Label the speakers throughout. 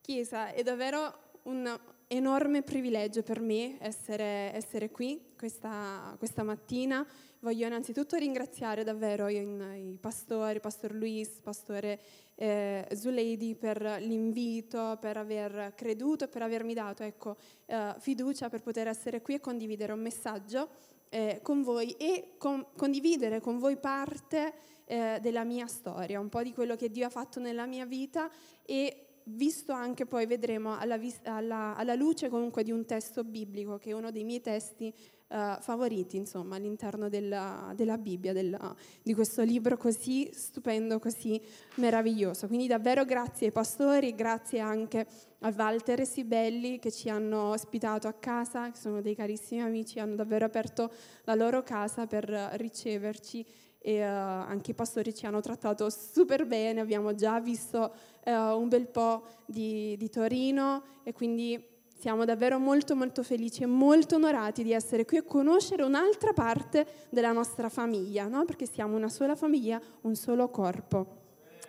Speaker 1: Chiesa, è davvero un enorme privilegio per me essere, essere qui questa, questa, mattina. Voglio innanzitutto ringraziare davvero i, pastori, Pastor Luis, Pastore eh, Zuleidi per l'invito, per aver creduto per avermi dato ecco, eh, fiducia per poter essere qui e condividere un messaggio eh, con voi e con, condividere con voi parte eh, della mia storia, un po' di quello che Dio ha fatto nella mia vita e visto anche poi, vedremo, alla, alla, alla, luce comunque di un testo biblico, che è uno dei miei testi uh, favoriti, insomma, all'interno della, della Bibbia, della, di questo libro così stupendo, così meraviglioso. Quindi davvero grazie ai pastori, grazie anche a Walter e Sibelli che ci hanno ospitato a casa, che sono dei carissimi amici, hanno davvero aperto la loro casa per riceverci e uh, anche i pastori ci hanno trattato super bene, abbiamo già visto uh, un bel po' di, di, Torino e quindi siamo davvero molto molto felici e molto onorati di essere qui e conoscere un'altra parte della nostra famiglia, no? perché siamo una sola famiglia, un solo corpo.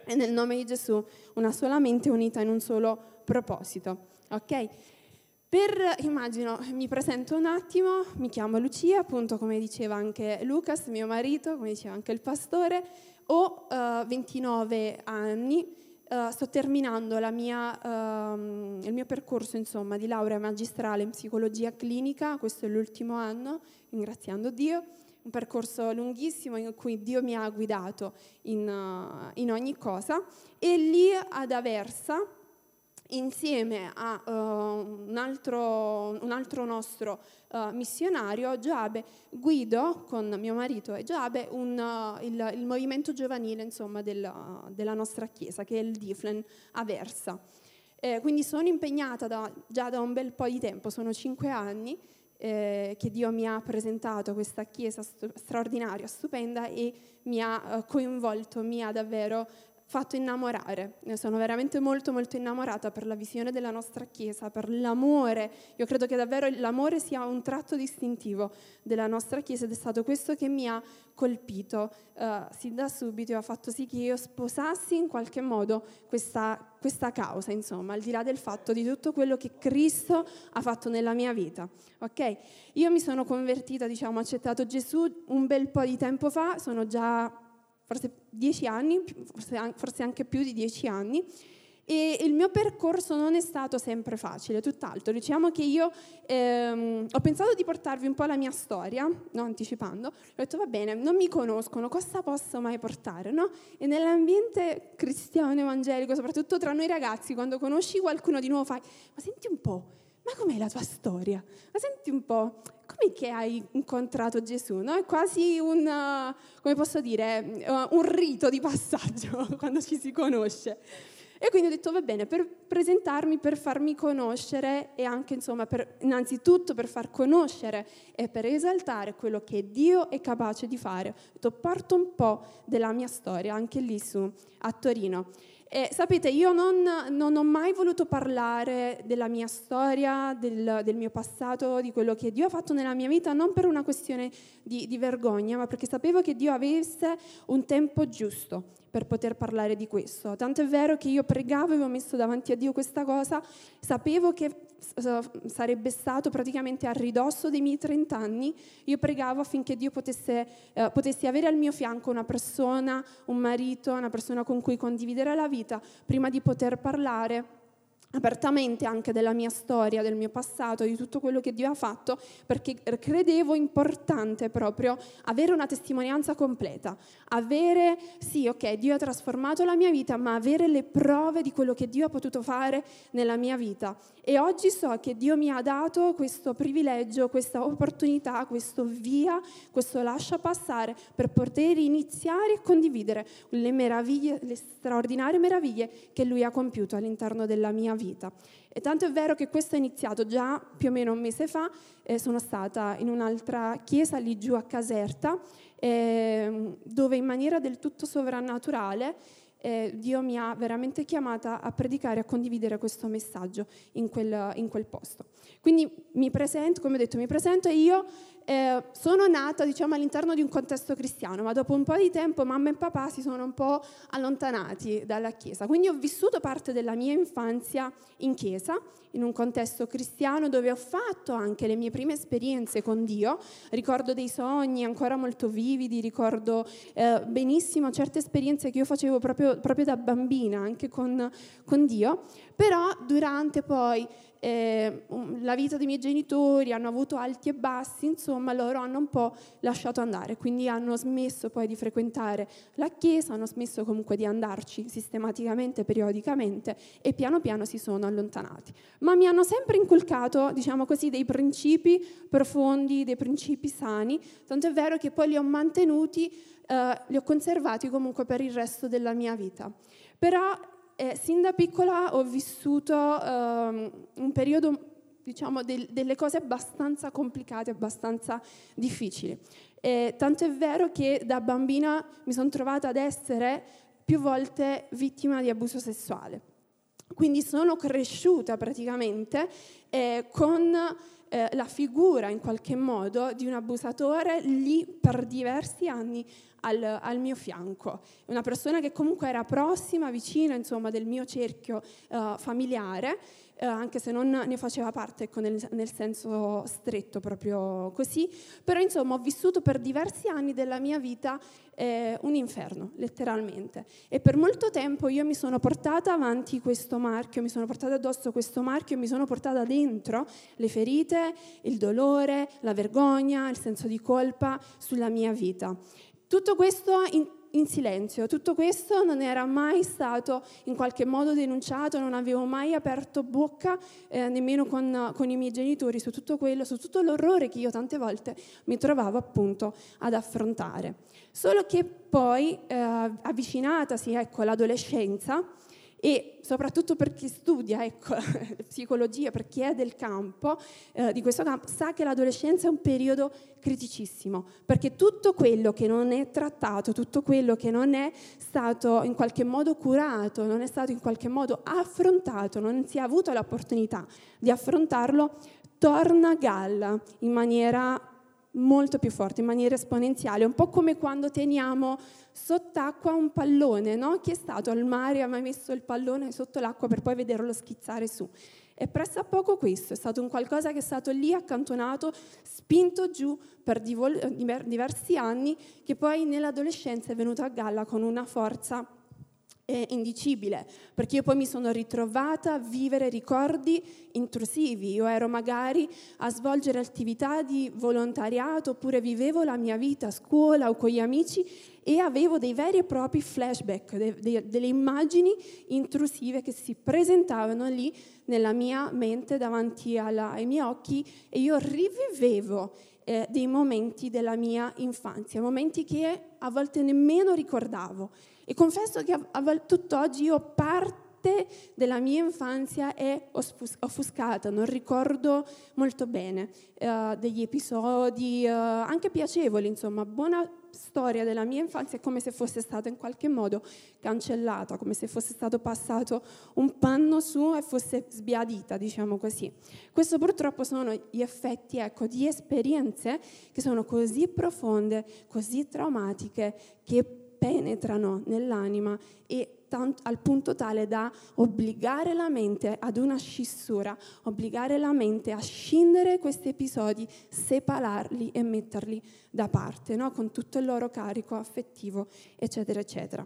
Speaker 1: E nel nome di Gesù una sola mente unita in un solo proposito. Ok? Per, immagino, mi presento un attimo, mi chiamo Lucia, appunto come diceva anche Lucas, mio marito, come diceva anche il pastore, ho uh, 29 anni, uh, sto terminando mia, uh, il mio percorso insomma, di laurea magistrale in psicologia clinica, questo è l'ultimo anno, ringraziando Dio, un percorso lunghissimo in cui Dio mi ha guidato in, eh, in ogni cosa e lì ad Aversa, insieme a uh, un, altro, un, altro, nostro uh, missionario, Giabe, guido con mio marito e Giabe un, uh, il, il, movimento giovanile insomma, della, della, nostra chiesa, che è il Diflen Aversa. Eh, quindi sono impegnata da, già da un bel po' di tempo, sono cinque anni eh, che Dio mi ha presentato questa chiesa st- straordinaria, stupenda e mi ha coinvolto, mi ha davvero fatto innamorare. Ne sono veramente molto molto innamorata per la visione della nostra Chiesa, per l'amore. Io credo che davvero l'amore sia un tratto distintivo della nostra Chiesa ed è stato questo che mi ha colpito uh, sin da subito e ha fatto sì che io sposassi in qualche modo questa, questa causa, insomma, al di là del fatto di tutto quello che Cristo ha fatto nella mia vita. Ok? Io mi sono convertita, diciamo, accettato Gesù un bel po' di tempo fa, sono già forse dieci anni, forse anche più di dieci anni, e il mio percorso non è stato sempre facile, tutt'altro. Diciamo che io ehm, ho pensato di portarvi un po' la mia storia, no, anticipando, ho detto va bene, non mi conoscono, cosa posso mai portare? No? E nell'ambiente cristiano, evangelico, soprattutto tra noi ragazzi, quando conosci qualcuno di nuovo fai, ma senti un po', ma com'è la tua storia? Ma senti un po', com'è che hai incontrato Gesù? No? È quasi un, uh, come posso dire, uh, un rito di passaggio quando ci si conosce. E quindi ho detto, va bene, per presentarmi, per farmi conoscere e anche, insomma, per, innanzitutto per far conoscere e per esaltare quello che Dio è capace di fare, ho detto, parto un po' della mia storia, anche lì su, a Torino. E sapete, io non, non, ho mai voluto parlare della mia storia, del, del, mio passato, di quello che Dio ha fatto nella mia vita, non per una questione di, di vergogna, ma perché sapevo che Dio avesse un tempo giusto per poter parlare di questo. Tanto è vero che io pregavo, avevo messo davanti a Dio questa cosa, sapevo che sarebbe stato praticamente a ridosso dei miei 30 anni, io pregavo affinché Dio potesse, eh, potesse avere al mio fianco una persona, un marito, una persona con cui condividere la vita, prima di poter parlare apertamente anche della mia storia, del mio passato, di tutto quello che Dio ha fatto, perché credevo importante proprio avere una testimonianza completa, avere, sì, ok, Dio ha trasformato la mia vita, ma avere le prove di quello che Dio ha potuto fare nella mia vita. E oggi so che Dio mi ha dato questo privilegio, questa opportunità, questo via, questo lascia passare per poter iniziare e condividere le meraviglie, le straordinarie meraviglie che Lui ha compiuto all'interno della mia vita. E tanto è vero che questo è iniziato già più o meno un mese fa, eh, sono stata in un'altra chiesa lì giù a Caserta, eh, dove in maniera del tutto sovrannaturale eh, Dio mi ha veramente chiamata a predicare, a condividere questo messaggio in quel, in quel posto. Quindi mi presento, come ho detto, mi presento e io eh, sono nata diciamo, all'interno di un contesto cristiano, ma dopo un po' di tempo mamma e papà si sono un po' allontanati dalla Chiesa. Quindi ho vissuto parte della mia infanzia in Chiesa, in un contesto cristiano dove ho fatto anche le mie prime esperienze con Dio. Ricordo dei sogni ancora molto vividi, ricordo eh, benissimo certe esperienze che io facevo proprio, proprio da bambina anche con, con Dio, però durante poi eh, la vita dei miei genitori, hanno avuto alti e bassi, insomma loro hanno un po' lasciato andare, quindi hanno smesso poi di frequentare la chiesa, hanno smesso comunque di andarci sistematicamente, periodicamente e piano piano si sono allontanati. Ma mi hanno sempre inculcato, diciamo così, dei principi profondi, dei principi sani, tanto è vero che poi li ho mantenuti, eh, li ho conservati comunque per il resto della mia vita. Però eh, sin da piccola ho vissuto um, un periodo, diciamo, del, delle cose abbastanza complicate, abbastanza difficili. E tanto è vero che da bambina mi sono trovata ad essere più volte vittima di abuso sessuale. Quindi sono cresciuta praticamente eh, con eh, la figura in qualche modo di un abusatore lì per diversi anni al, al, mio fianco. Una persona che comunque era prossima, vicina insomma, del mio cerchio uh, familiare, uh, anche se non ne faceva parte ecco, nel, nel, senso stretto proprio così, però insomma ho vissuto per diversi anni della mia vita eh, un inferno, letteralmente. E per molto tempo io mi sono portata avanti questo marchio, mi sono portata addosso questo marchio, mi sono portata dentro le ferite, il dolore, la vergogna, il senso di colpa sulla mia vita. Tutto questo in, in, silenzio, tutto questo non era mai stato in qualche modo denunciato, non avevo mai aperto bocca eh, nemmeno con, con, i miei genitori su tutto quello, su tutto l'orrore che io tante volte mi trovavo appunto ad affrontare. Solo che poi, eh, avvicinatasi ecco, all'adolescenza, e soprattutto per chi studia ecco, psicologia, per chi è del campo, eh, di questo campo, sa che l'adolescenza è un periodo criticissimo, perché tutto quello che non è trattato, tutto quello che non è stato in qualche modo curato, non è stato in qualche modo affrontato, non si è avuto l'opportunità di affrontarlo, torna a galla in maniera molto più forte, in maniera esponenziale, un po' come quando teniamo sott'acqua un pallone, no? Chi è stato al mare ha mai messo il pallone sotto l'acqua per poi vederlo schizzare su? È presso a poco questo, è stato un qualcosa che è stato lì accantonato, spinto giù per diversi anni, che poi nell'adolescenza è venuto a galla con una forza è indicibile, perché io poi mi sono ritrovata a vivere ricordi intrusivi. Io ero magari a svolgere attività di volontariato oppure vivevo la mia vita a scuola o con gli amici e avevo dei veri e propri flashback, de, de, delle immagini intrusive che si presentavano lì nella mia mente davanti alla, ai miei occhi e io rivivevo eh, dei momenti della mia infanzia, momenti che a volte nemmeno ricordavo. E confesso che a, tutt'oggi io parte della mia infanzia è offuscata, non ricordo molto bene uh, degli episodi, uh, anche piacevoli, insomma, buona storia della mia infanzia è come se fosse stata in qualche modo cancellata, come se fosse stato passato un panno su e fosse sbiadita, diciamo così. Questo purtroppo sono gli effetti ecco, di esperienze che sono così profonde, così traumatiche, che penetrano nell'anima e tanto, al punto tale da obbligare la mente ad una scissura, obbligare la mente a scindere questi episodi, separarli e metterli da parte, no? con tutto il loro carico affettivo, eccetera, eccetera.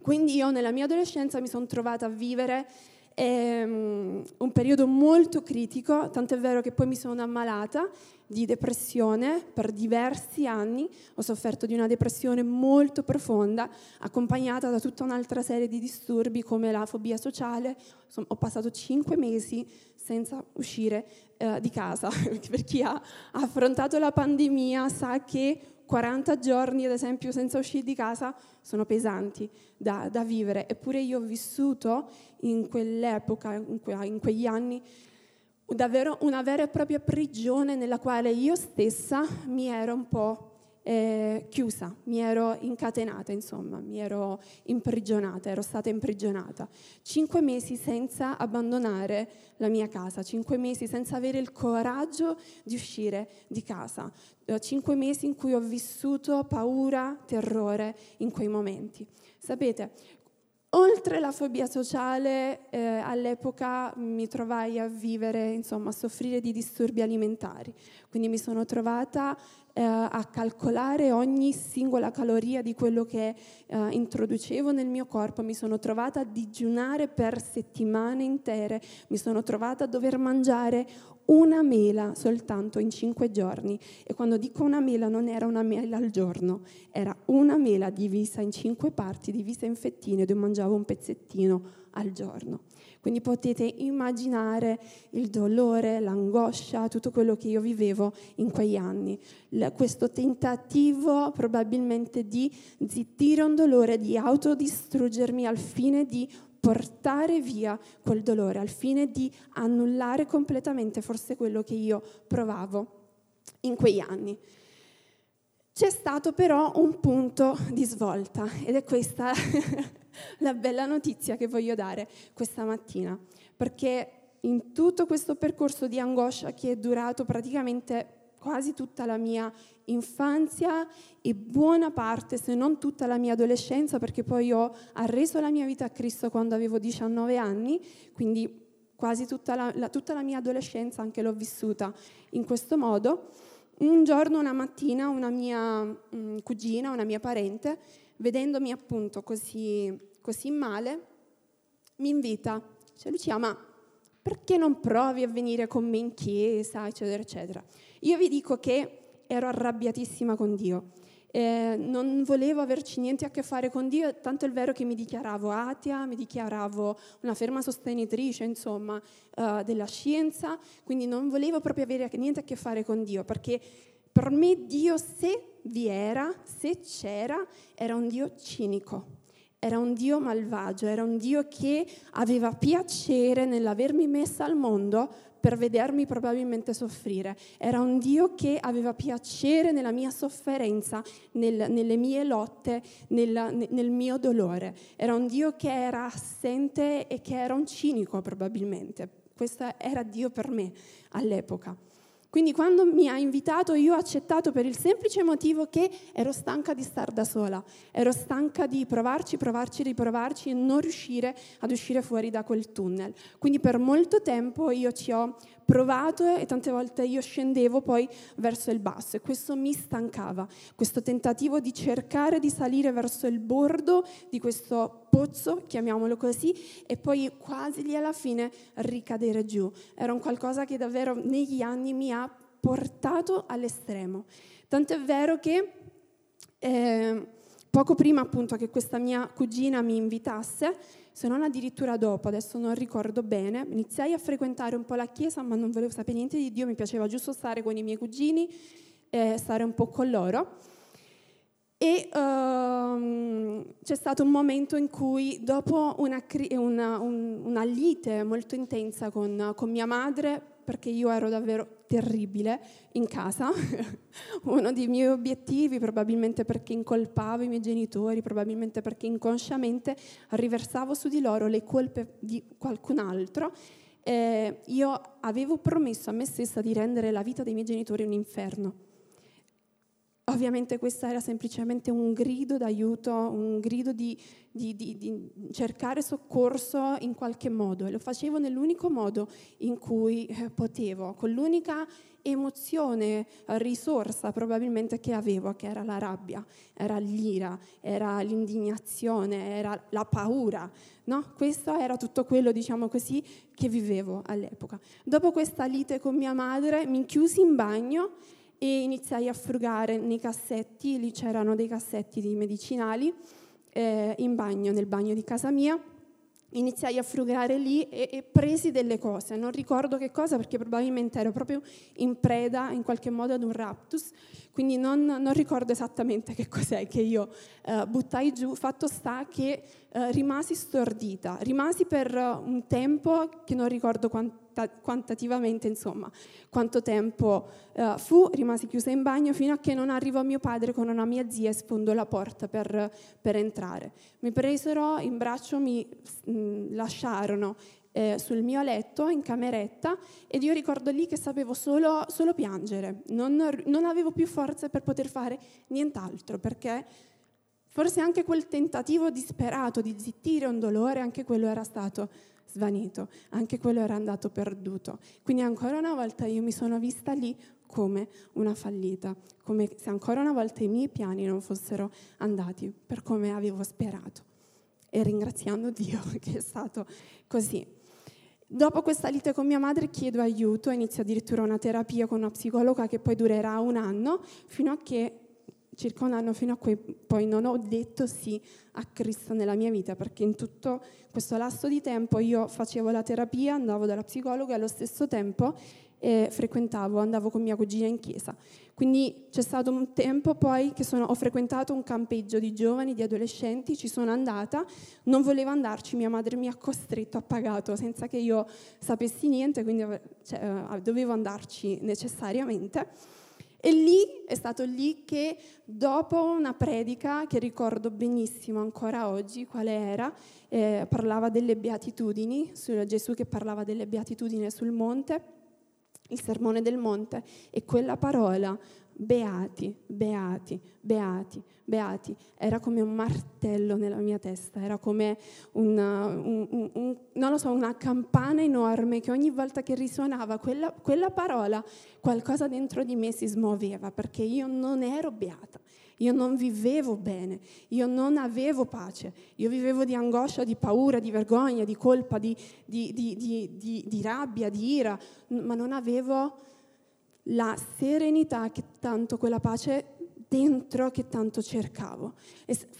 Speaker 1: Quindi io nella mia adolescenza mi sono trovata a vivere ehm, un periodo molto critico, tanto è vero che poi mi sono ammalata di depressione per diversi anni, ho sofferto di una depressione molto profonda, accompagnata da tutta un'altra serie di disturbi come la fobia sociale. ho passato cinque mesi senza uscire eh, di casa. per chi ha affrontato la pandemia sa che 40 giorni, ad esempio, senza uscire di casa sono pesanti da, da vivere. Eppure io ho vissuto in quell'epoca, in, que- in quegli anni, davvero una vera e propria prigione nella quale io stessa mi ero un po' eh, chiusa, mi ero incatenata, insomma, mi ero imprigionata, ero stata imprigionata. Cinque mesi senza abbandonare la mia casa, cinque mesi senza avere il coraggio di uscire di casa, eh, cinque mesi in cui ho vissuto paura, terrore in quei momenti. Sapete, Oltre la fobia sociale, eh, all'epoca mi trovai a vivere, insomma, a soffrire di disturbi alimentari. Quindi mi sono trovata eh, a calcolare ogni singola caloria di quello che eh, introducevo nel mio corpo, mi sono trovata a digiunare per settimane intere, mi sono trovata a dover mangiare una mela soltanto in cinque giorni. E quando dico una mela non era una mela al giorno, era una mela divisa in cinque parti, divisa in fettine, dove mangiavo un pezzettino al giorno. Quindi potete immaginare il dolore, l'angoscia, tutto quello che io vivevo in quegli anni. questo tentativo probabilmente di zittire un dolore, di autodistruggermi al fine di portare via quel dolore, al fine di annullare completamente forse quello che io provavo in quegli anni. C'è stato però un punto di svolta ed è questa la bella notizia che voglio dare questa mattina, perché in tutto questo percorso di angoscia che è durato praticamente quasi tutta la mia infanzia e buona parte, se non tutta la mia adolescenza, perché poi ho arreso la mia vita a Cristo quando avevo 19 anni, quindi quasi tutta la, la, tutta la mia adolescenza anche l'ho vissuta in questo modo. Un giorno, una mattina, una mia mh, mm, cugina, una mia parente, vedendomi appunto così, così male, mi invita, dice Lucia, ma perché non provi a venire con me in chiesa, eccetera, eccetera. Io vi dico che ero arrabbiatissima con Dio. Eh, non volevo averci niente a che fare con Dio, tanto è vero che mi dichiaravo atea, mi dichiaravo una ferma sostenitrice, insomma, uh, della scienza, quindi non volevo proprio avere niente a che fare con Dio, perché per me Dio, se vi era, se c'era, era un Dio cinico, era un Dio malvagio, era un Dio che aveva piacere nell'avermi messa al mondo per vedermi probabilmente soffrire. Era un Dio che aveva piacere nella mia sofferenza, nel, nelle mie lotte, nel, nel mio dolore. Era un Dio che era assente e che era un cinico probabilmente. Questo era Dio per me all'epoca. Quindi quando mi ha invitato io ho accettato per il semplice motivo che ero stanca di stare da sola, ero stanca di provarci, provarci, riprovarci e non riuscire ad uscire fuori da quel tunnel. Quindi per molto tempo io ci ho provato e tante volte io scendevo poi verso il basso e questo mi stancava, questo tentativo di cercare di salire verso il bordo di questo pozzo, chiamiamolo così, e poi quasi lì alla fine ricadere giù. Era un qualcosa che davvero negli anni mi ha portato all'estremo. Tanto è vero che eh, poco prima appunto che questa mia cugina mi invitasse, se non addirittura dopo, adesso non ricordo bene, iniziai a frequentare un po' la chiesa, ma non volevo sapere niente di Dio, mi piaceva giusto stare con i miei cugini, eh, stare un po' con loro. E um, c'è stato un momento in cui, dopo una, una, un, una lite molto intensa con, con mia madre, perché io ero davvero terribile in casa. Uno dei miei obiettivi, probabilmente perché incolpavo i miei genitori, probabilmente perché inconsciamente riversavo su di loro le colpe di qualcun altro, eh, io avevo promesso a me stessa di rendere la vita dei miei genitori un inferno. Ovviamente questo era semplicemente un grido d'aiuto, un grido di, di, di, di, cercare soccorso in qualche modo e lo facevo nell'unico modo in cui eh, potevo, con l'unica emozione, risorsa probabilmente che avevo, che era la rabbia, era l'ira, era l'indignazione, era la paura. No? Questo era tutto quello, diciamo così, che vivevo all'epoca. Dopo questa lite con mia madre mi chiusi in bagno e iniziai a frugare nei cassetti, lì c'erano dei cassetti di medicinali eh, in bagno, nel bagno di casa mia. Iniziai a frugare lì e, e, presi delle cose, non ricordo che cosa perché probabilmente ero proprio in preda in qualche modo ad un raptus, quindi non, non ricordo esattamente che cos'è che io eh, buttai giù, fatto sta che eh, rimasi stordita, rimasi per un tempo che non ricordo quanto quantitativamente, insomma, quanto tempo uh, fu, rimasi chiusa in bagno fino a che non arrivò mio padre con una mia zia e sfondò la porta per, per entrare. Mi presero in braccio, mi mh, lasciarono eh, sul mio letto in cameretta ed io ricordo lì che sapevo solo, solo piangere, non, non avevo più forze per poter fare nient'altro perché forse anche quel tentativo disperato di zittire un dolore, anche quello era stato svanito, anche quello era andato perduto. Quindi ancora una volta io mi sono vista lì come una fallita, come se ancora una volta i miei piani non fossero andati per come avevo sperato. E ringraziando Dio che è stato così. Dopo questa lite con mia madre chiedo aiuto, inizio addirittura una terapia con una psicologa che poi durerà un anno, fino a che, circa un anno, fino a che poi non ho detto sì a Cristo nella mia vita, perché in tutto questo lasso di tempo io facevo la terapia, andavo dalla psicologa e allo stesso tempo eh, frequentavo, andavo con mia cugina in chiesa. Quindi c'è stato un tempo poi che sono, ho frequentato un campeggio di giovani, di adolescenti, ci sono andata, non volevo andarci, mia madre mi ha costretto, ha pagato senza che io sapessi niente, quindi cioè, eh, dovevo andarci necessariamente. E lì è stato lì che dopo una predica, che ricordo benissimo ancora oggi quale era, eh, parlava delle beatitudini, Gesù che parlava delle beatitudini sul monte, il sermone del monte e quella parola beati, beati, beati, beati, era come un martello nella mia testa, era come una, un, un, un, so, una campana enorme che ogni volta che risuonava quella, quella parola qualcosa dentro di me si smuoveva perché io non ero beata. Io non vivevo bene, io non avevo pace, io vivevo di angoscia, di paura, di vergogna, di colpa, di, di, di, di rabbia, di ira, ma non avevo la serenità che tanto, quella pace dentro che tanto cercavo.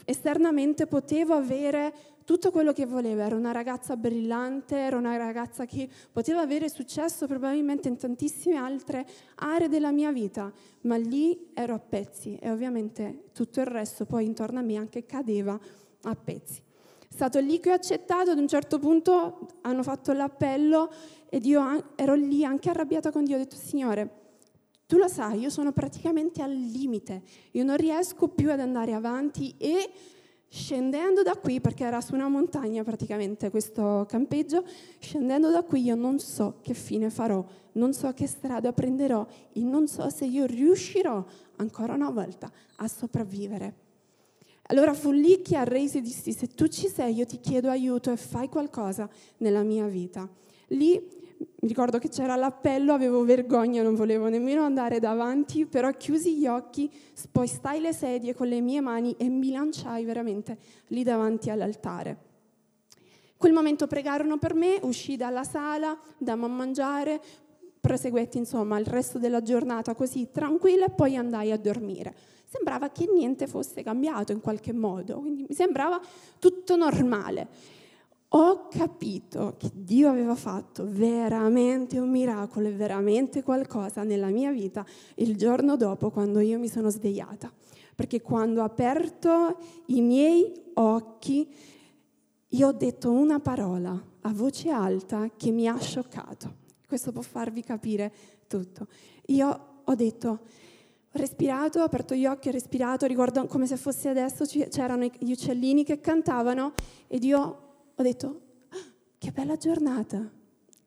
Speaker 1: Esternamente potevo avere tutto quello che volevo, ero una ragazza brillante, ero una ragazza che poteva avere successo probabilmente in tantissime altre aree della mia vita, ma lì ero a pezzi e ovviamente tutto il resto poi intorno a me anche cadeva a pezzi. È stato lì che ho accettato, ad un certo punto hanno fatto l'appello ed io ero lì anche arrabbiata con Dio, ho detto Signore, tu lo sai, io sono praticamente al limite, io non riesco più ad andare avanti e scendendo da qui, perché era su una montagna praticamente questo campeggio, scendendo da qui io non so che fine farò, non so che strada prenderò e non so se io riuscirò ancora una volta a sopravvivere. Allora fu lì che arresi e dissi, se tu ci sei io ti chiedo aiuto e fai qualcosa nella mia vita. Lì ricordo che c'era l'appello, avevo vergogna, non volevo nemmeno andare davanti, però chiusi gli occhi, spostai le sedie con le mie mani e mi lanciai veramente lì davanti all'altare. Quel momento pregarono per me, uscì dalla sala, dammo a mangiare, proseguetti insomma il resto della giornata così tranquilla e poi andai a dormire. Sembrava che niente fosse cambiato in qualche modo, quindi mi sembrava tutto normale ho capito che Dio aveva fatto veramente un miracolo e veramente qualcosa nella mia vita il giorno dopo quando io mi sono svegliata. Perché quando ho aperto i miei occhi, io ho detto una parola a voce alta che mi ha scioccato. Questo può farvi capire tutto. Io ho detto, ho respirato, ho aperto gli occhi, ho respirato, ricordo come se fosse adesso, c'erano gli uccellini che cantavano ed io ho detto, ah, che bella giornata,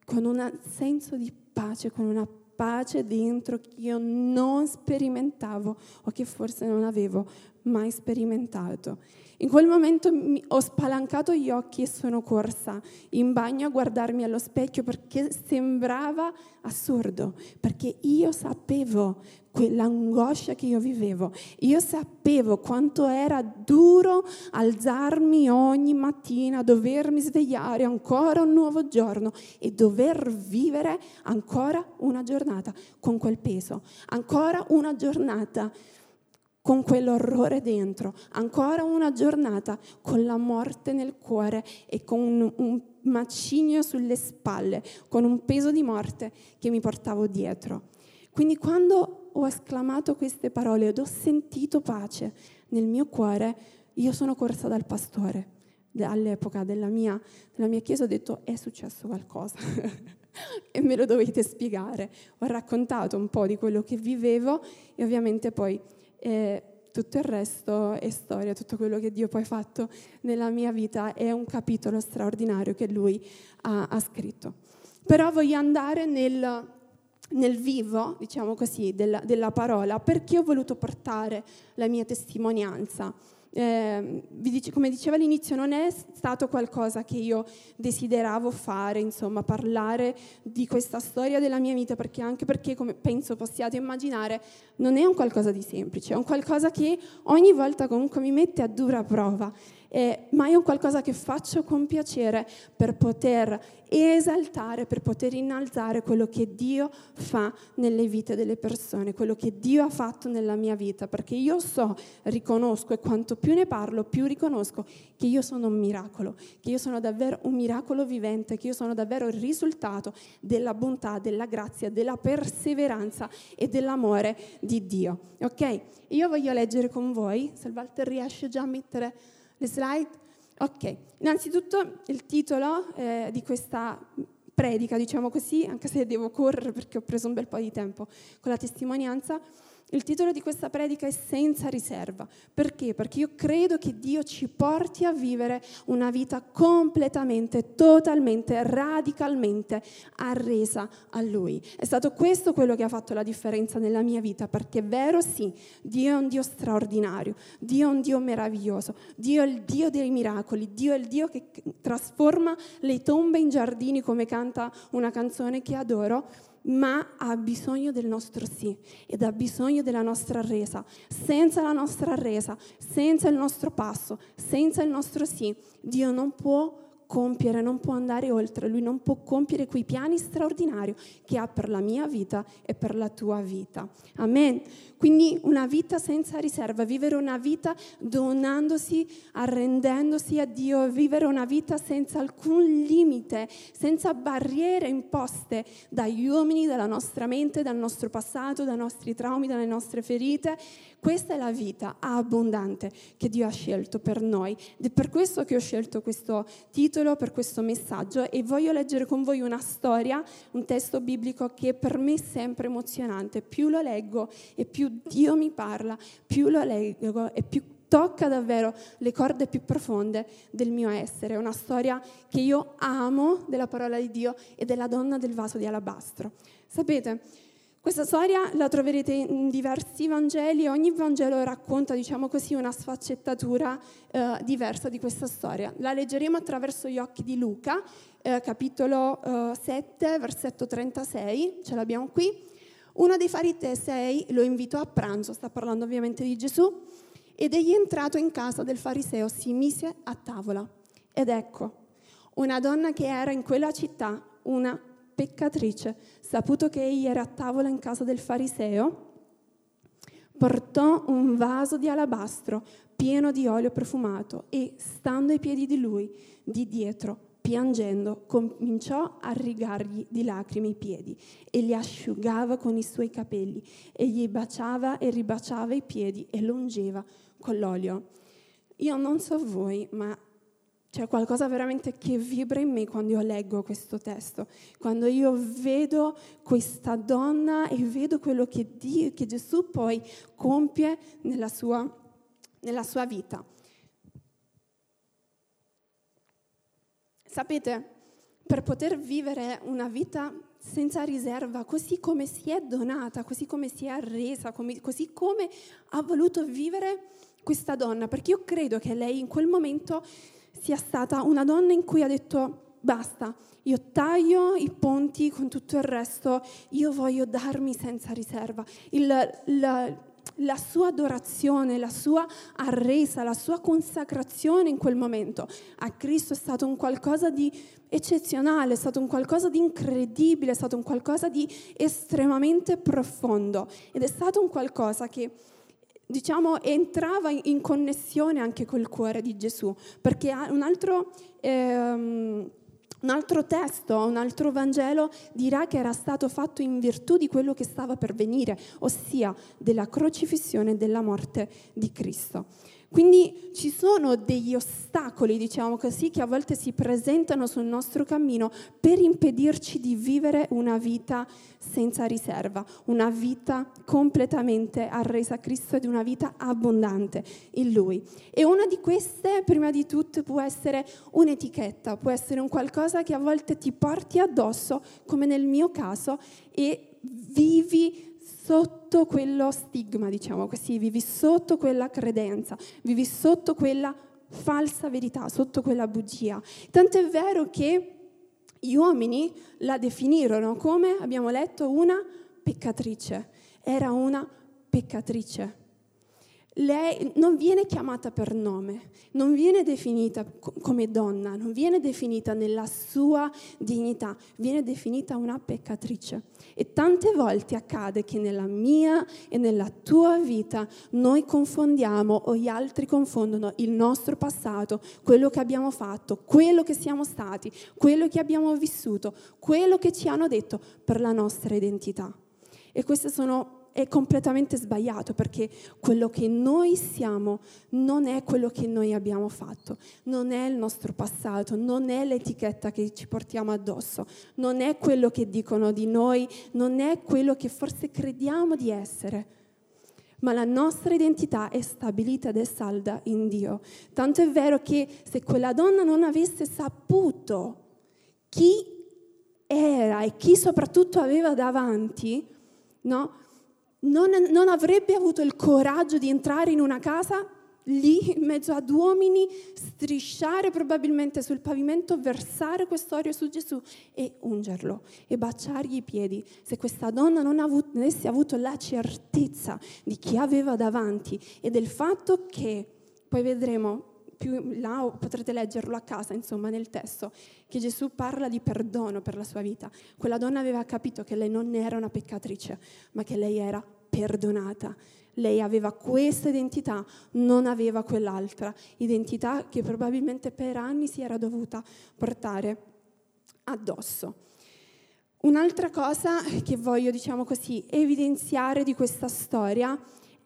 Speaker 1: con un senso di pace, con una pace dentro che io non sperimentavo o che forse non avevo mai sperimentato. In quel momento ho spalancato gli occhi e sono corsa in bagno a guardarmi allo specchio perché sembrava assurdo, perché io sapevo quell'angoscia che io vivevo, io sapevo quanto era duro alzarmi ogni mattina, dovermi svegliare ancora un nuovo giorno e dover vivere ancora una giornata con quel peso, ancora una giornata con quell'orrore dentro, ancora una giornata con la morte nel cuore e con un, un macigno sulle spalle, con un peso di morte che mi portavo dietro. Quindi quando ho esclamato queste parole ed ho sentito pace nel mio cuore, io sono corsa dal pastore all'epoca della mia, della mia chiesa ho detto è successo qualcosa e me lo dovete spiegare. Ho raccontato un po' di quello che vivevo e ovviamente poi eh, tutto il resto è storia, tutto quello che Dio poi ha fatto nella mia vita è un capitolo straordinario che Lui ha, ha scritto. Però voglio andare nel, nel vivo, diciamo così, della, della parola perché ho voluto portare la mia testimonianza eh, come dicevo all'inizio, non è stato qualcosa che io desideravo fare, insomma, parlare di questa storia della mia vita, perché anche perché, come penso possiate immaginare, non è un qualcosa di semplice, è un qualcosa che ogni volta comunque mi mette a dura prova eh, ma è un qualcosa che faccio con piacere per poter esaltare, per poter innalzare quello che Dio fa nelle vite delle persone, quello che Dio ha fatto nella mia vita, perché io so, riconosco e quanto più ne parlo, più riconosco che io sono un miracolo, che io sono davvero un miracolo vivente, che io sono davvero il risultato della bontà, della grazia, della perseveranza e dell'amore di Dio. Ok? Io voglio leggere con voi, se Walter riesce già a mettere le slide? Ok, innanzitutto il titolo eh, di questa predica, diciamo così, anche se devo correre perché ho preso un bel po' di tempo con la testimonianza, il titolo di questa predica è Senza riserva. Perché? Perché io credo che Dio ci porti a vivere una vita completamente, totalmente, radicalmente arresa a Lui. È stato questo quello che ha fatto la differenza nella mia vita, perché è vero sì, Dio è un Dio straordinario, Dio è un Dio meraviglioso, Dio è il Dio dei miracoli, Dio è il Dio che trasforma le tombe in giardini come canta una canzone che adoro, ma ha bisogno del nostro sì ed ha bisogno della nostra resa. Senza la nostra resa, senza il nostro passo, senza il nostro sì, Dio non può compiere, non può andare oltre, lui non può compiere quei piani straordinari che ha per la mia vita e per la tua vita. Amen. Quindi una vita senza riserva, vivere una vita donandosi, arrendendosi a Dio, vivere una vita senza alcun limite, senza barriere imposte dagli uomini, dalla nostra mente, dal nostro passato, dai nostri traumi, dalle nostre ferite. Questa è la vita abbondante che Dio ha scelto per noi ed è per questo che ho scelto questo titolo, per questo messaggio e voglio leggere con voi una storia, un testo biblico che per me è sempre emozionante. Più lo leggo e più Dio mi parla, più lo leggo e più tocca davvero le corde più profonde del mio essere. È una storia che io amo della parola di Dio e della donna del vaso di alabastro. Sapete, questa storia la troverete in diversi Vangeli, ogni Vangelo racconta, diciamo così, una sfaccettatura eh, diversa di questa storia. La leggeremo attraverso gli occhi di Luca, eh, capitolo eh, 7, versetto 36, ce l'abbiamo qui. Uno dei farisei lo invitò a pranzo, sta parlando ovviamente di Gesù, ed egli entrato in casa del fariseo si mise a tavola. Ed ecco, una donna che era in quella città, una peccatrice, saputo che egli era a tavola in casa del fariseo, portò un vaso di alabastro pieno di olio profumato e, stando ai piedi di lui, di dietro, piangendo, cominciò a rigargli di lacrime i piedi e li asciugava con i suoi capelli e gli baciava e ribaciava i piedi e lungeva con l'olio. Io non so voi, ma c'è qualcosa veramente che vibra in me quando io leggo questo testo, quando io vedo questa donna e vedo quello che, Dio, che Gesù poi compie nella sua, nella sua vita. Sapete, per poter vivere una vita senza riserva, così come si è donata, così come si è arresa, così come ha voluto vivere questa donna, perché io credo che lei in quel momento sia stata una donna in cui ha detto basta, io taglio i ponti con tutto il resto, io voglio darmi senza riserva. Il, la, la sua adorazione, la sua arresa, la sua consacrazione in quel momento a Cristo è stato un qualcosa di eccezionale, è stato un qualcosa di incredibile, è stato un qualcosa di estremamente profondo ed è stato un qualcosa che diciamo, entrava in connessione anche col cuore di Gesù, perché un altro, ehm, un altro testo, un altro Vangelo dirà che era stato fatto in virtù di quello che stava per venire, ossia della crocifissione e della morte di Cristo. Quindi ci sono degli ostacoli, diciamo così, che a volte si presentano sul nostro cammino per impedirci di vivere una vita senza riserva, una vita completamente arresa a Cristo ed una vita abbondante in Lui. E una di queste, prima di tutto, può essere un'etichetta, può essere un qualcosa che a volte ti porti addosso, come nel mio caso, e vivi sotto quello stigma, diciamo così, vivi sotto quella credenza, vivi sotto quella falsa verità, sotto quella bugia. Tant'è vero che gli uomini la definirono come, abbiamo letto, una peccatrice. Era una peccatrice lei non viene chiamata per nome, non viene definita come donna, non viene definita nella sua dignità, viene definita una peccatrice. E tante volte accade che nella mia e nella tua vita noi confondiamo o gli altri confondono il nostro passato, quello che abbiamo fatto, quello che siamo stati, quello che abbiamo vissuto, quello che ci hanno detto per la nostra identità. E queste sono è completamente sbagliato perché quello che noi siamo non è quello che noi abbiamo fatto, non è il nostro passato, non è l'etichetta che ci portiamo addosso, non è quello che dicono di noi, non è quello che forse crediamo di essere. Ma la nostra identità è stabilita ed è salda in Dio. Tanto è vero che se quella donna non avesse saputo chi era e chi soprattutto aveva davanti, no? Non, non avrebbe avuto il coraggio di entrare in una casa lì in mezzo ad uomini, strisciare probabilmente sul pavimento, versare quest'olio su Gesù e ungerlo e baciargli i piedi. Se questa donna non avesse avuto la certezza di chi aveva davanti e del fatto che, poi vedremo più là, potrete leggerlo a casa, insomma, nel testo, che Gesù parla di perdono per la sua vita. Quella donna aveva capito che lei non era una peccatrice, ma che lei era perdonata. Lei aveva questa identità, non aveva quell'altra identità che probabilmente per anni si era dovuta portare addosso. Un'altra cosa che voglio, diciamo così, evidenziare di questa storia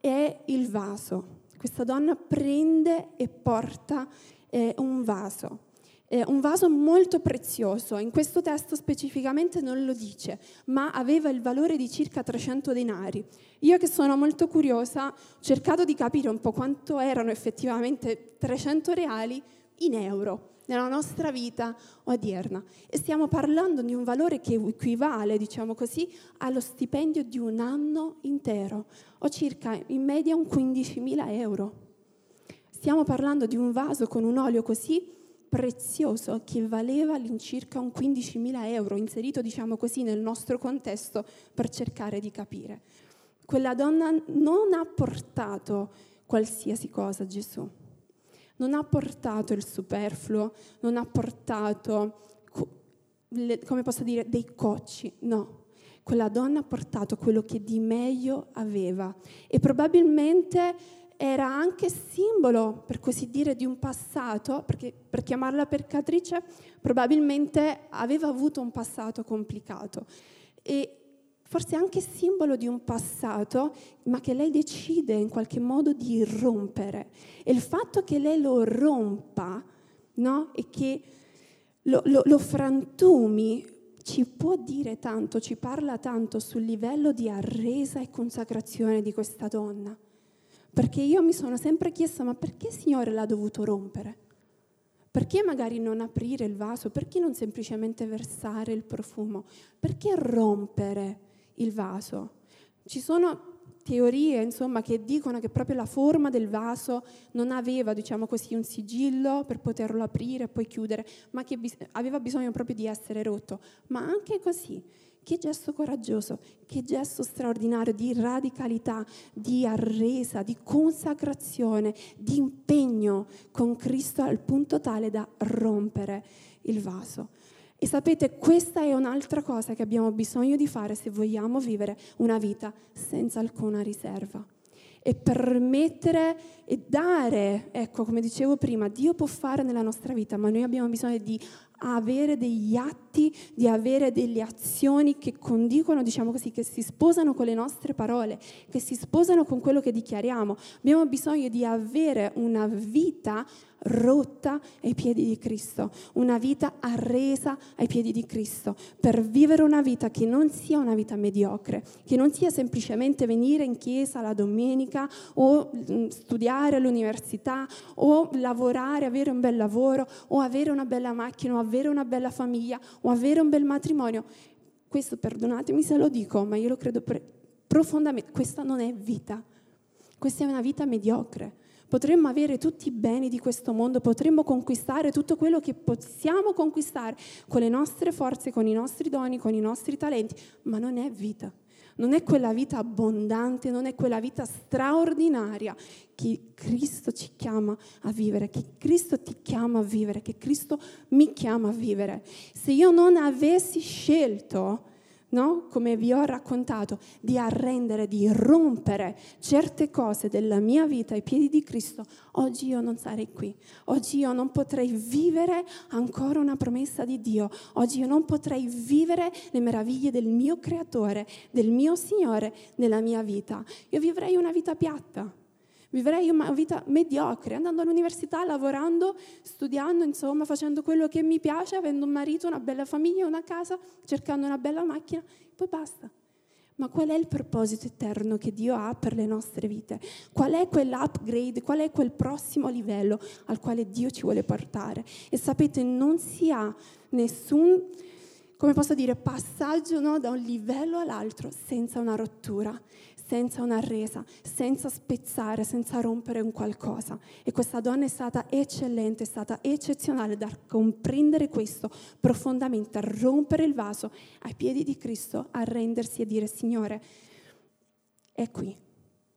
Speaker 1: è il vaso questa donna prende e porta eh, un vaso. Eh, un vaso molto prezioso, in questo testo specificamente non lo dice, ma aveva il valore di circa 300 denari. Io che sono molto curiosa ho cercato di capire un po' quanto erano effettivamente 300 reali in euro nella nostra vita odierna. E stiamo parlando di un valore che equivale, diciamo così, allo stipendio di un anno intero, o circa in media un 15.000 euro. Stiamo parlando di un vaso con un olio così prezioso che valeva all'incirca un 15.000 euro, inserito, diciamo così, nel nostro contesto per cercare di capire. Quella donna non ha portato qualsiasi cosa a Gesù non ha portato il superfluo, non ha portato, come posso dire, dei cocci, no. Quella donna ha portato quello che di meglio aveva e probabilmente era anche simbolo, per così dire, di un passato, perché per chiamarla peccatrice probabilmente aveva avuto un passato complicato. E forse anche simbolo di un passato, ma che lei decide in qualche modo di rompere. E il fatto che lei lo rompa, no? E che lo, lo, lo frantumi ci può dire tanto, ci parla tanto sul livello di arresa e consacrazione di questa donna. Perché io mi sono sempre chiesta, ma perché Signore l'ha dovuto rompere? Perché magari non aprire il vaso? Perché non semplicemente versare il profumo? Perché rompere? Il vaso. Ci sono teorie, insomma, che dicono che proprio la forma del vaso non aveva, diciamo così, un sigillo per poterlo aprire e poi chiudere, ma che bis- aveva bisogno proprio di essere rotto. Ma anche così, che gesto coraggioso, che gesto straordinario di radicalità, di arresa, di consacrazione, di impegno con Cristo al punto tale da rompere il vaso. E sapete, questa è un'altra cosa che abbiamo bisogno di fare se vogliamo vivere una vita senza alcuna riserva. E permettere e dare, ecco, come dicevo prima, Dio può fare nella nostra vita, ma noi abbiamo bisogno di a avere degli atti, di avere delle azioni che condicono, diciamo così, che si sposano con le nostre parole, che si sposano con quello che dichiariamo. Abbiamo bisogno di avere una vita rotta ai piedi di Cristo, una vita arresa ai piedi di Cristo, per vivere una vita che non sia una vita mediocre, che non sia semplicemente venire in chiesa la domenica o mm, studiare all'università o lavorare, avere un bel lavoro o avere una bella macchina o avere una bella famiglia o avere un bel matrimonio. Questo perdonatemi se lo dico, ma io lo credo pre- profondamente, questa non è vita, questa è una vita mediocre potremmo avere tutti i beni di questo mondo, potremmo conquistare tutto quello che possiamo conquistare con le nostre forze, con i nostri doni, con i nostri talenti, ma non è vita. Non è quella vita abbondante, non è quella vita straordinaria che Cristo ci chiama a vivere, che Cristo ti chiama a vivere, che Cristo mi chiama a vivere. Se io non avessi scelto no? come vi ho raccontato, di arrendere, di rompere certe cose della mia vita ai piedi di Cristo, oggi io non sarei qui. Oggi io non potrei vivere ancora una promessa di Dio. Oggi io non potrei vivere le meraviglie del mio Creatore, del mio Signore nella mia vita. Io vivrei una vita piatta Vivrei una vita mediocre, andando all'università, lavorando, studiando, insomma, facendo quello che mi piace, avendo un marito, una bella famiglia, una casa, cercando una bella macchina, poi basta. Ma qual è il proposito eterno che Dio ha per le nostre vite? Qual è quell'upgrade, qual è quel prossimo livello al quale Dio ci vuole portare? E sapete, non si ha nessun, come posso dire, passaggio no, da un livello all'altro senza una rottura senza una resa, senza spezzare, senza rompere un qualcosa. E questa donna è stata eccellente, è stata eccezionale da comprendere questo profondamente, a rompere il vaso ai piedi di Cristo, a rendersi e dire Signore, è qui,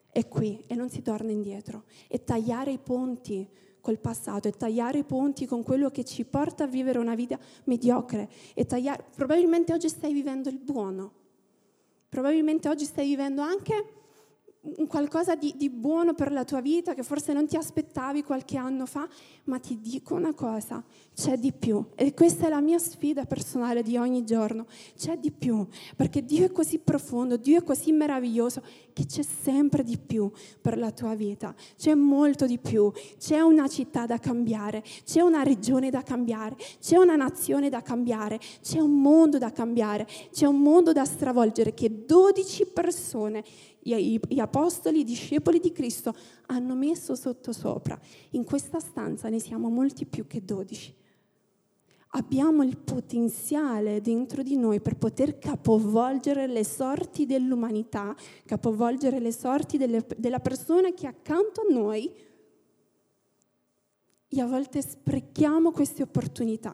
Speaker 1: è qui e non si torna indietro. E tagliare i ponti col passato e tagliare i ponti con quello che ci porta a vivere una vita mediocre e tagliare probabilmente oggi stai vivendo il buono Probabilmente oggi stai vivendo anche un qualcosa di, di, buono per la tua vita che forse non ti aspettavi qualche anno fa, ma ti dico una cosa, c'è di più. E questa è la mia sfida personale di ogni giorno, c'è di più, perché Dio è così profondo, Dio è così meraviglioso che c'è sempre di più per la tua vita, c'è molto di più, c'è una città da cambiare, c'è una regione da cambiare, c'è una nazione da cambiare, c'è un mondo da cambiare, c'è un mondo da stravolgere che 12 persone gli apostoli, i discepoli di Cristo hanno messo sotto sopra. In questa stanza ne siamo molti più che dodici. Abbiamo il potenziale dentro di noi per poter capovolgere le sorti dell'umanità, capovolgere le sorti delle, della persona che è accanto a noi e a volte sprechiamo queste opportunità.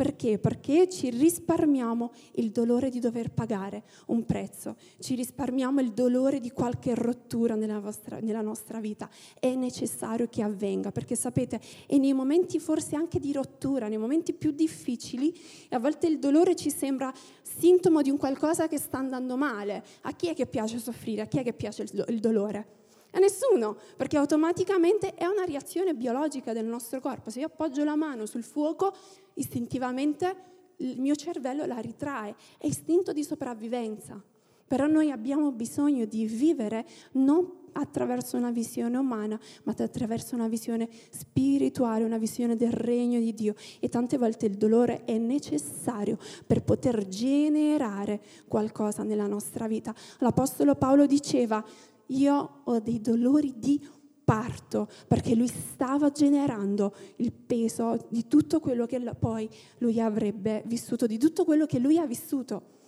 Speaker 1: Perché? Perché ci risparmiamo il dolore di dover pagare un prezzo, ci risparmiamo il dolore di qualche rottura nella, vostra, nella nostra vita. È necessario che avvenga, perché sapete, e nei momenti forse anche di rottura, nei momenti più difficili, a volte il dolore ci sembra sintomo di un qualcosa che sta andando male. A chi è che piace soffrire? A chi è che piace il, dolore? A nessuno, perché automaticamente è una reazione biologica del nostro corpo. Se io appoggio la mano sul fuoco, istintivamente il mio cervello la ritrae, è istinto di sopravvivenza. Però noi abbiamo bisogno di vivere non attraverso una visione umana, ma attraverso una visione spirituale, una visione del regno di Dio. E tante volte il dolore è necessario per poter generare qualcosa nella nostra vita. L'Apostolo Paolo diceva, io ho dei dolori di parto, perché lui stava generando il peso di tutto quello che poi lui avrebbe vissuto, di tutto quello che lui ha vissuto.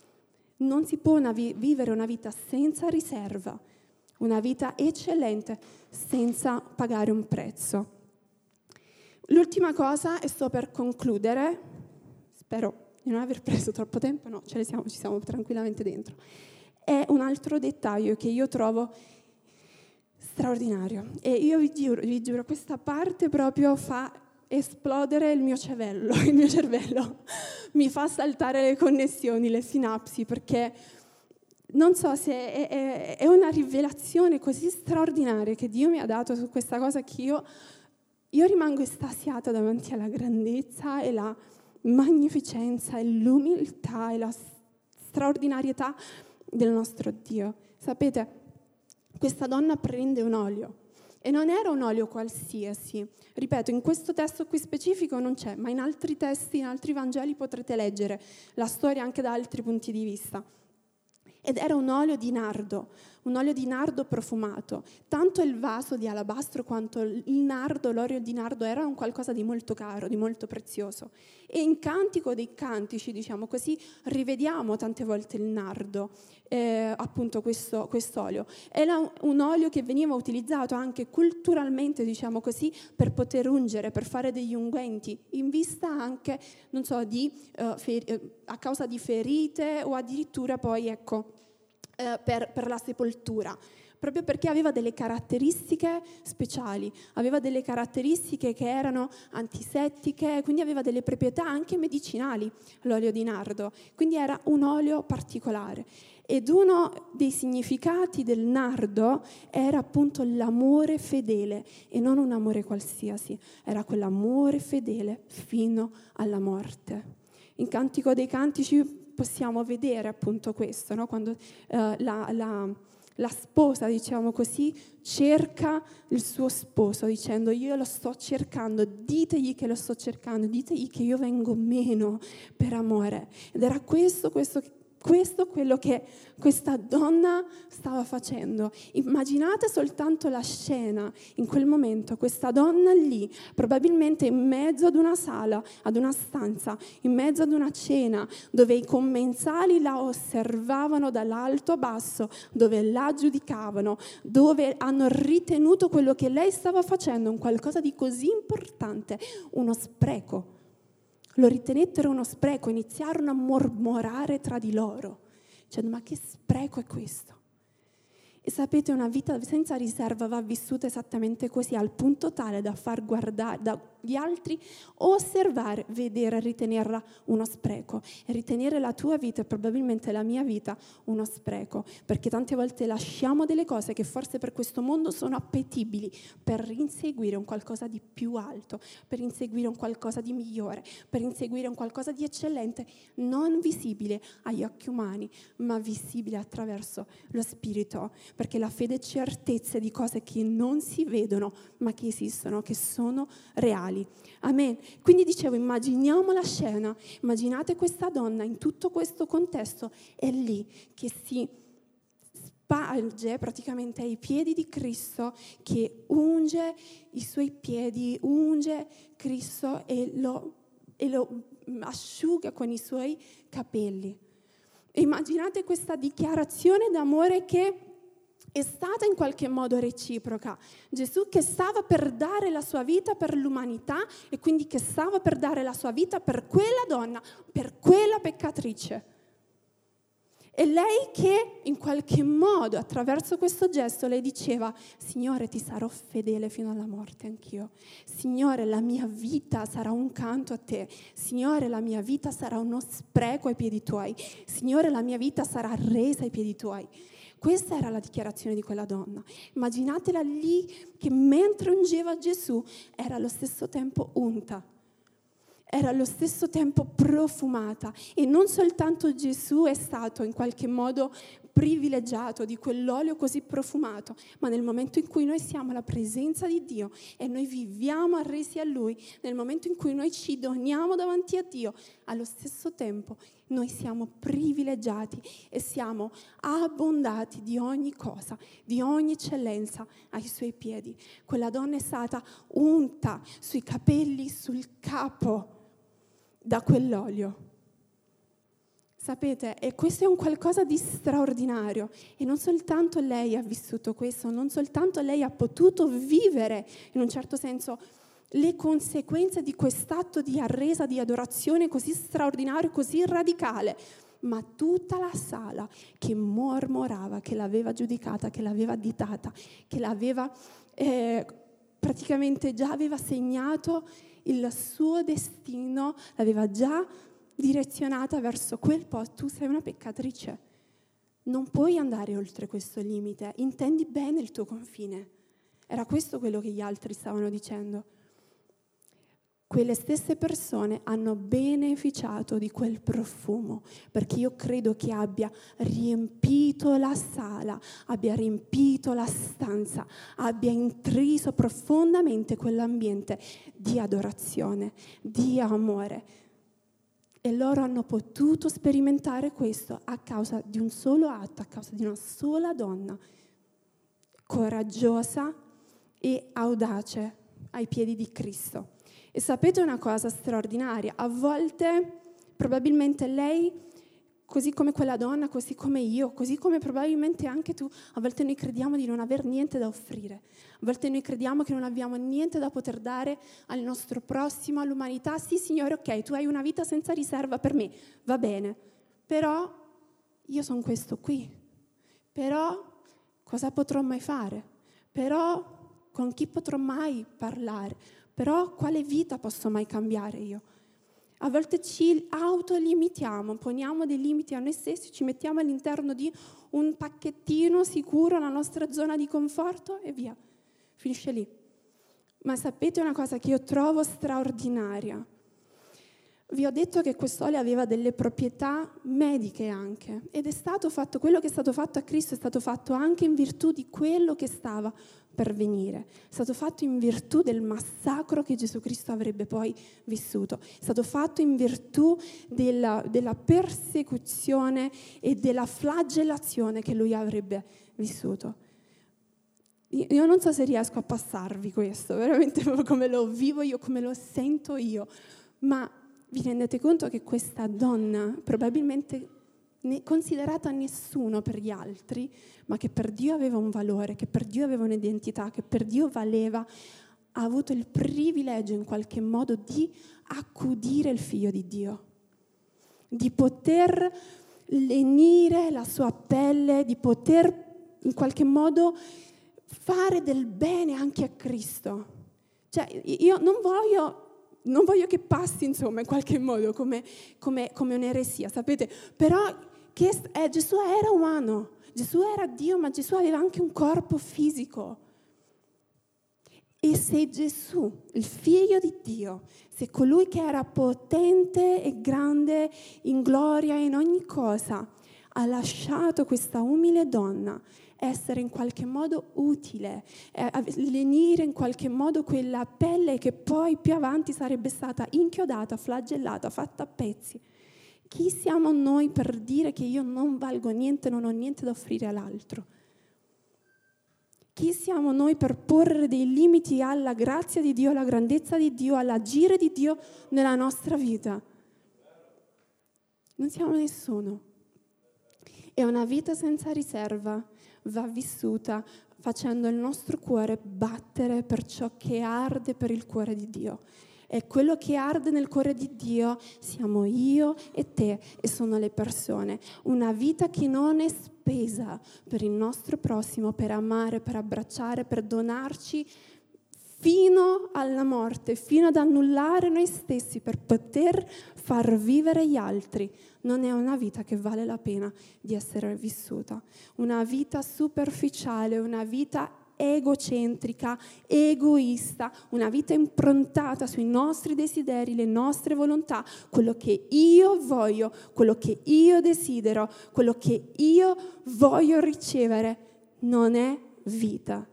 Speaker 1: Non si può una vi- vivere una vita senza riserva, una vita eccellente senza pagare un prezzo. L'ultima cosa, e sto per concludere, spero di non aver preso troppo tempo, no, ce ne siamo, ci siamo tranquillamente dentro, è un altro dettaglio che io trovo straordinario. E io vi giuro, vi giuro, questa parte proprio fa esplodere il mio cervello, il mio cervello mi fa saltare le connessioni, le sinapsi, perché non so se è, è, è, una rivelazione così straordinaria che Dio mi ha dato su questa cosa che io, io rimango estasiata davanti alla grandezza e la magnificenza e l'umiltà e la straordinarietà del nostro Dio. Sapete, questa donna prende un olio e non era un olio qualsiasi. Ripeto, in questo testo qui specifico non c'è, ma in altri testi, in altri Vangeli potrete leggere la storia anche da altri punti di vista. Ed era un olio di nardo, un olio di nardo profumato. Tanto il vaso di alabastro quanto il nardo, l'olio di nardo era un qualcosa di molto caro, di molto prezioso. E in Cantico dei Cantici, diciamo così, rivediamo tante volte il nardo, eh, appunto questo olio. Era un olio che veniva utilizzato anche culturalmente, diciamo così, per poter ungere, per fare degli unguenti, in vista anche, non so, di, uh, fer- a causa di ferite o addirittura poi, ecco, eh, per, per la sepoltura proprio perché aveva delle caratteristiche speciali, aveva delle caratteristiche che erano antisettiche, quindi aveva delle proprietà anche medicinali, l'olio di nardo, quindi era un olio particolare. Ed uno dei significati del nardo era appunto l'amore fedele e non un amore qualsiasi, era quell'amore fedele fino alla morte. In Cantico dei Cantici possiamo vedere appunto questo, no? quando eh, la, la, la, sposa, diciamo così, cerca il suo sposo dicendo io lo sto cercando, ditegli che lo sto cercando, ditegli che io vengo meno per amore. Ed era questo, questo questo quello che questa donna stava facendo. Immaginate soltanto la scena in quel momento, questa donna lì, probabilmente in mezzo ad una sala, ad una stanza, in mezzo ad una cena, dove i commensali la osservavano dall'alto a basso, dove la giudicavano, dove hanno ritenuto quello che lei stava facendo un qualcosa di così importante, uno spreco lo ritenettero uno spreco, iniziarono a mormorare tra di loro, dicendo ma che spreco è questo? E sapete, una vita senza riserva va vissuta esattamente così, al punto tale da far guardare, da gli altri osservare, vedere, ritenerla uno spreco. E ritenere la tua vita e probabilmente la mia vita uno spreco, perché tante volte lasciamo delle cose che forse per questo mondo sono appetibili per inseguire un qualcosa di più alto, per inseguire un qualcosa di migliore, per inseguire un qualcosa di eccellente, non visibile agli occhi umani, ma visibile attraverso lo Spirito perché la fede è certezza di cose che non si vedono, ma che esistono, che sono reali. Amen. Quindi dicevo, immaginiamo la scena, immaginate questa donna in tutto questo contesto, è lì che si sparge praticamente ai piedi di Cristo, che unge i suoi piedi, unge Cristo e lo, e lo asciuga con i suoi capelli. Immaginate questa dichiarazione d'amore che è stata in qualche modo reciproca. Gesù che stava per dare la sua vita per l'umanità e quindi che stava per dare la sua vita per quella donna, per quella peccatrice. E lei che in qualche modo attraverso questo gesto le diceva, Signore ti sarò fedele fino alla morte anch'io. Signore la mia vita sarà un canto a te. Signore la mia vita sarà uno spreco ai piedi tuoi. Signore la mia vita sarà resa ai piedi tuoi. Questa era la dichiarazione di quella donna. Immaginatela lì che mentre ungeva Gesù era allo stesso tempo unta, era allo stesso tempo profumata e non soltanto Gesù è stato in qualche modo privilegiato di quell'olio così profumato, ma nel momento in cui noi siamo alla presenza di Dio e noi viviamo arresi a Lui, nel momento in cui noi ci doniamo davanti a Dio, allo stesso tempo noi siamo privilegiati e siamo abbondati di ogni cosa, di ogni eccellenza ai suoi piedi. Quella donna è stata unta sui capelli, sul capo da quell'olio. Sapete, e questo è un qualcosa di straordinario. E non soltanto lei ha vissuto questo, non soltanto lei ha potuto vivere in un certo senso le conseguenze di quest'atto di arresa, di adorazione così straordinario, così radicale, ma tutta la sala che mormorava, che l'aveva giudicata, che l'aveva additata, che l'aveva eh, praticamente già aveva segnato il suo destino, l'aveva già direzionata verso quel posto, tu sei una peccatrice. Non puoi andare oltre questo limite, intendi bene il tuo confine. Era questo quello che gli altri stavano dicendo. quelle stesse persone hanno beneficiato di quel profumo, perché io credo che abbia riempito la sala, abbia riempito la stanza, abbia intriso profondamente quell'ambiente di adorazione, di amore. E loro hanno potuto sperimentare questo a causa di un solo atto, a causa di una sola donna, coraggiosa e audace ai piedi di Cristo. E sapete una cosa straordinaria? A volte probabilmente lei, così come quella donna, così come io, così come probabilmente anche tu, a volte noi crediamo di non aver niente da offrire. A volte noi crediamo che non abbiamo niente da poter dare al nostro prossimo, all'umanità. Sì, Signore, ok, tu hai una vita senza riserva per me, va bene. Però io sono questo qui. Però cosa potrò mai fare? Però con chi potrò mai parlare? Però quale vita posso mai cambiare io? A volte ci autolimitiamo, poniamo dei limiti a noi stessi, ci mettiamo all'interno di un pacchettino sicuro, la nostra zona di conforto e via, finisce lì. Ma sapete una cosa che io trovo straordinaria? Vi ho detto che quest'olio aveva delle proprietà mediche anche ed è stato fatto, quello che è stato fatto a Cristo è stato fatto anche in virtù di quello che stava per venire, è stato fatto in virtù del massacro che Gesù Cristo avrebbe poi vissuto, è stato fatto in virtù della, della persecuzione e della flagellazione che lui avrebbe vissuto. Io non so se riesco a passarvi questo, veramente come lo vivo io, come lo sento io, ma vi rendete conto che questa donna, probabilmente considerata nessuno per gli altri, ma che per Dio aveva un valore, che per Dio aveva un'identità, che per Dio valeva, ha avuto il privilegio in qualche modo di accudire il figlio di Dio, di poter lenire la sua pelle, di poter in qualche modo fare del bene anche a Cristo. Cioè, io non voglio non voglio che passi insomma in qualche modo come, come, come un'eresia, sapete? Però che, eh, Gesù era umano, Gesù era Dio, ma Gesù aveva anche un corpo fisico. E se Gesù, il figlio di Dio, se colui che era potente e grande in gloria in ogni cosa, ha lasciato questa umile donna essere in qualche modo utile, eh, lenire in qualche modo quella pelle che poi più avanti sarebbe stata inchiodata, flagellata, fatta a pezzi. Chi siamo noi per dire che io non valgo niente, non ho niente da offrire all'altro? Chi siamo noi per porre dei limiti alla grazia di Dio, alla grandezza di Dio, all'agire di Dio nella nostra vita? Non siamo nessuno. È una vita senza riserva, va vissuta facendo il nostro cuore battere per ciò che arde per il cuore di Dio. E quello che arde nel cuore di Dio siamo io e te e sono le persone. Una vita che non è spesa per il nostro prossimo, per amare, per abbracciare, per donarci fino alla morte, fino ad annullare noi stessi per poter far vivere gli altri, non è una vita che vale la pena di essere vissuta. Una vita superficiale, una vita egocentrica, egoista, una vita improntata sui nostri desideri, le nostre volontà, quello che io voglio, quello che io desidero, quello che io voglio ricevere, non è vita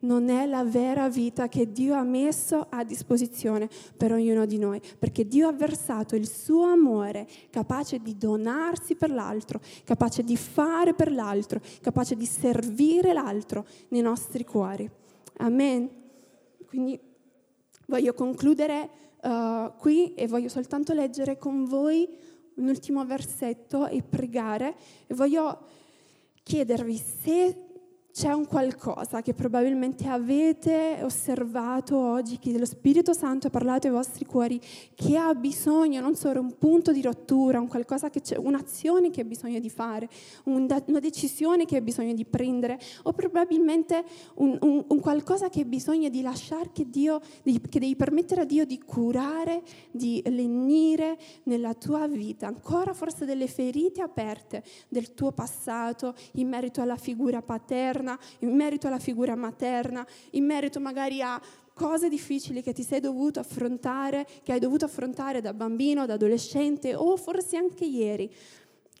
Speaker 1: non è la vera vita che Dio ha messo a disposizione per ognuno di noi, perché Dio ha versato il suo amore capace di donarsi per l'altro, capace di fare per l'altro, capace di servire l'altro nei nostri cuori. Amen. Quindi voglio concludere uh, qui e voglio soltanto leggere con voi un ultimo versetto e pregare e voglio chiedervi se c'è un qualcosa che probabilmente avete osservato oggi, che lo Spirito Santo ha parlato ai vostri cuori, che ha bisogno, non solo un punto di rottura, un che un'azione che ha bisogno di fare, una decisione che ha bisogno di prendere, o probabilmente un, un, un qualcosa che ha bisogno di lasciare che Dio, che devi permettere a Dio di curare, di lenire nella tua vita, ancora forse delle ferite aperte del tuo passato in merito alla figura paterna paterna, in merito alla figura materna, in merito magari a cose difficili che ti sei dovuto affrontare, che hai dovuto affrontare da bambino, da adolescente o forse anche ieri.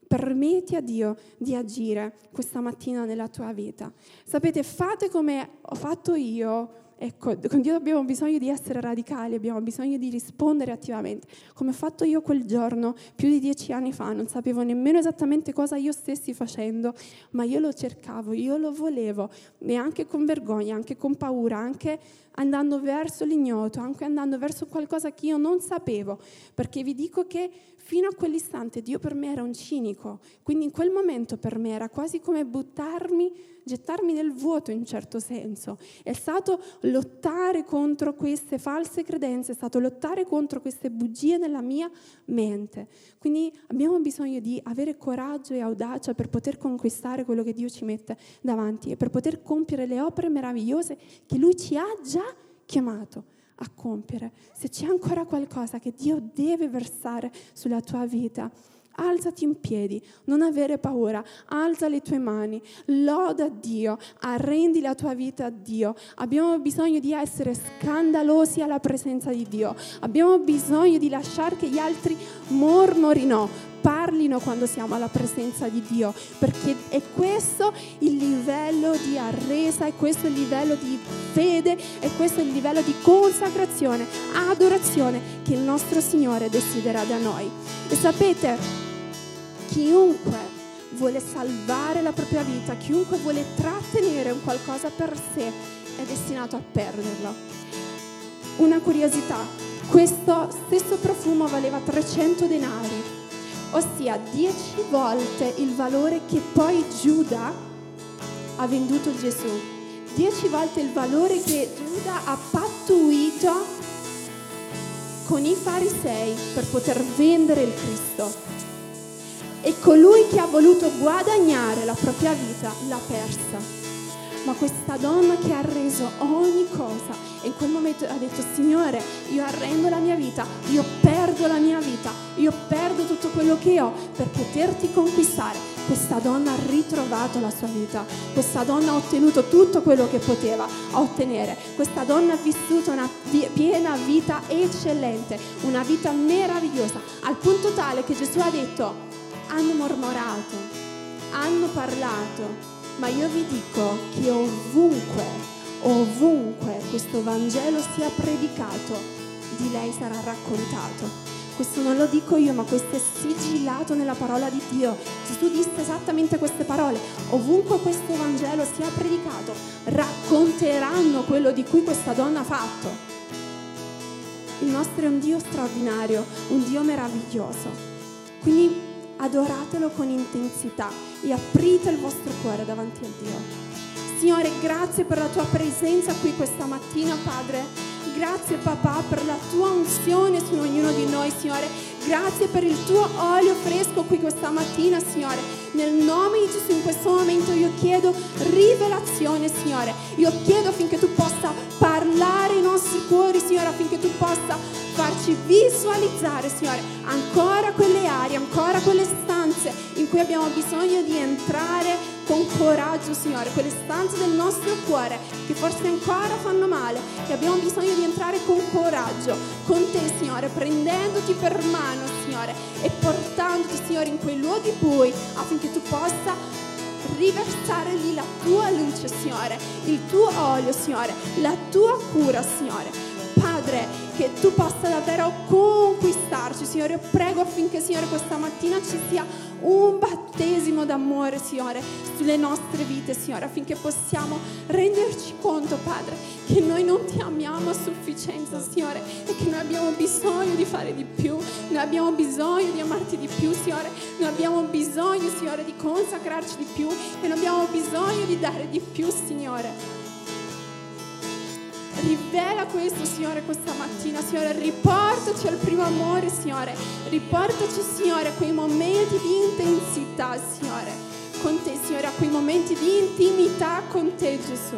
Speaker 1: Permetti a Dio di agire questa mattina nella tua vita. Sapete, fate come ho fatto io Ecco, con Dio abbiamo bisogno di essere radicali, abbiamo bisogno di rispondere attivamente. Come ho fatto io quel giorno, più di dieci anni fa, non sapevo nemmeno esattamente cosa io stessi facendo, ma io lo cercavo, io lo volevo, e anche con vergogna, anche con paura, anche andando verso l'ignoto, anche andando verso qualcosa che io non sapevo, perché vi dico che fino a quell'istante Dio per me era un cinico, quindi in quel momento per me era quasi come buttarmi, gettarmi nel vuoto in certo senso. È stato lottare contro queste false credenze, è stato lottare contro queste bugie nella mia mente. Quindi abbiamo bisogno di avere coraggio e audacia per poter conquistare quello che Dio ci mette davanti e per poter compiere le opere meravigliose che Lui ci ha già chiamato a compiere, se c'è ancora qualcosa che Dio deve versare sulla tua vita, alzati in piedi, non avere paura, alza le tue mani, loda Dio, arrendi la tua vita a Dio. Abbiamo bisogno di essere scandalosi alla presenza di Dio, abbiamo bisogno di lasciare che gli altri mormorino, parlino quando siamo alla presenza di Dio, perché è questo il livello di arresa, è questo il livello di fede, è questo il livello di consacrazione, adorazione che il nostro Signore desidera da noi. E sapete, chiunque vuole salvare la propria vita, chiunque vuole trattenere un qualcosa per sé, è destinato a perderlo. Una curiosità, questo stesso profumo valeva 300 denari ossia dieci volte il valore che poi Giuda ha venduto Gesù, dieci volte il valore che Giuda ha pattuito con i farisei per poter vendere il Cristo. E colui che ha voluto guadagnare la propria vita l'ha persa. Ma questa donna che ha reso ogni cosa e in quel momento ha detto Signore, io arrendo la mia vita, io perdo la mia vita, io perdo tutto quello che ho per poterti conquistare. Questa donna ha ritrovato la sua vita, questa donna ha ottenuto tutto quello che poteva ottenere, questa donna ha vissuto una piena vita eccellente, una vita meravigliosa, al punto tale che Gesù ha detto, hanno mormorato, hanno parlato, ma io vi dico che ovunque, ovunque questo Vangelo sia predicato, di lei sarà raccontato. Questo non lo dico io, ma questo è sigillato nella parola di Dio. Gesù disse esattamente queste parole. Ovunque questo Vangelo sia predicato, racconteranno quello di cui questa donna ha fatto. Il nostro è un Dio straordinario, un Dio meraviglioso. Quindi adoratelo con intensità e aprite il vostro cuore davanti a Dio. Signore, grazie per la tua presenza qui questa mattina, Padre. Grazie papà per la tua unzione su ognuno di noi, Signore. Grazie per il tuo olio fresco qui questa mattina, Signore. Nel nome di Gesù in questo momento io chiedo rivelazione, Signore. Io chiedo affinché tu possa parlare ai nostri cuori, Signore, affinché tu possa farci visualizzare, Signore, ancora quelle aree, ancora quelle stanze in cui abbiamo bisogno di entrare con coraggio, Signore, quelle stanze del nostro cuore che forse ancora fanno male, che abbiamo bisogno di entrare con coraggio, con te, Signore, prendendoti per mano, Signore, e portandoti, Signore, in quei luoghi bui affinché tu possa riversare lì la tua luce, Signore, il tuo olio, Signore, la tua cura, Signore. Padre, che tu possa davvero conquistarci, Signore. Io prego affinché, Signore, questa mattina ci sia un battesimo d'amore, Signore, sulle nostre vite, Signore, affinché possiamo renderci conto, Padre, che noi non ti amiamo a sufficienza, Signore, e che noi abbiamo bisogno di fare di più, noi abbiamo bisogno di amarti di più, Signore, noi abbiamo bisogno, Signore, di consacrarci di più e noi abbiamo bisogno di dare di più, Signore. Rivela questo, Signore, questa mattina, Signore. Riportaci al primo amore, Signore. Riportaci, Signore, a quei momenti di intensità, Signore, con te, Signore, a quei momenti di intimità con te, Gesù.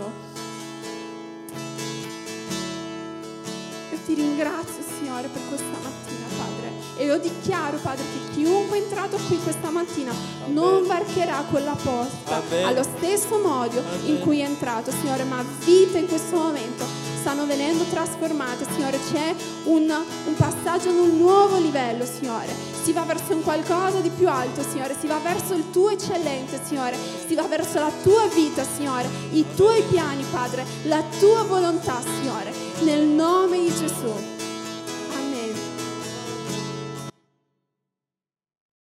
Speaker 1: Io ti ringrazio, Signore, per questa mattina, Padre. E io dichiaro, Padre, che chiunque è entrato qui questa mattina Amen. non varcherà quella porta Amen. allo stesso modo Amen. in cui è entrato, Signore, ma vita in questo momento stanno venendo trasformate, Signore. C'è un, un passaggio ad un nuovo livello, Signore. Si va verso un qualcosa di più alto, Signore. Si va verso il tuo eccellente, Signore. Si va verso la tua vita, Signore. I tuoi piani, Padre. La tua volontà, Signore. Nel nome di Gesù.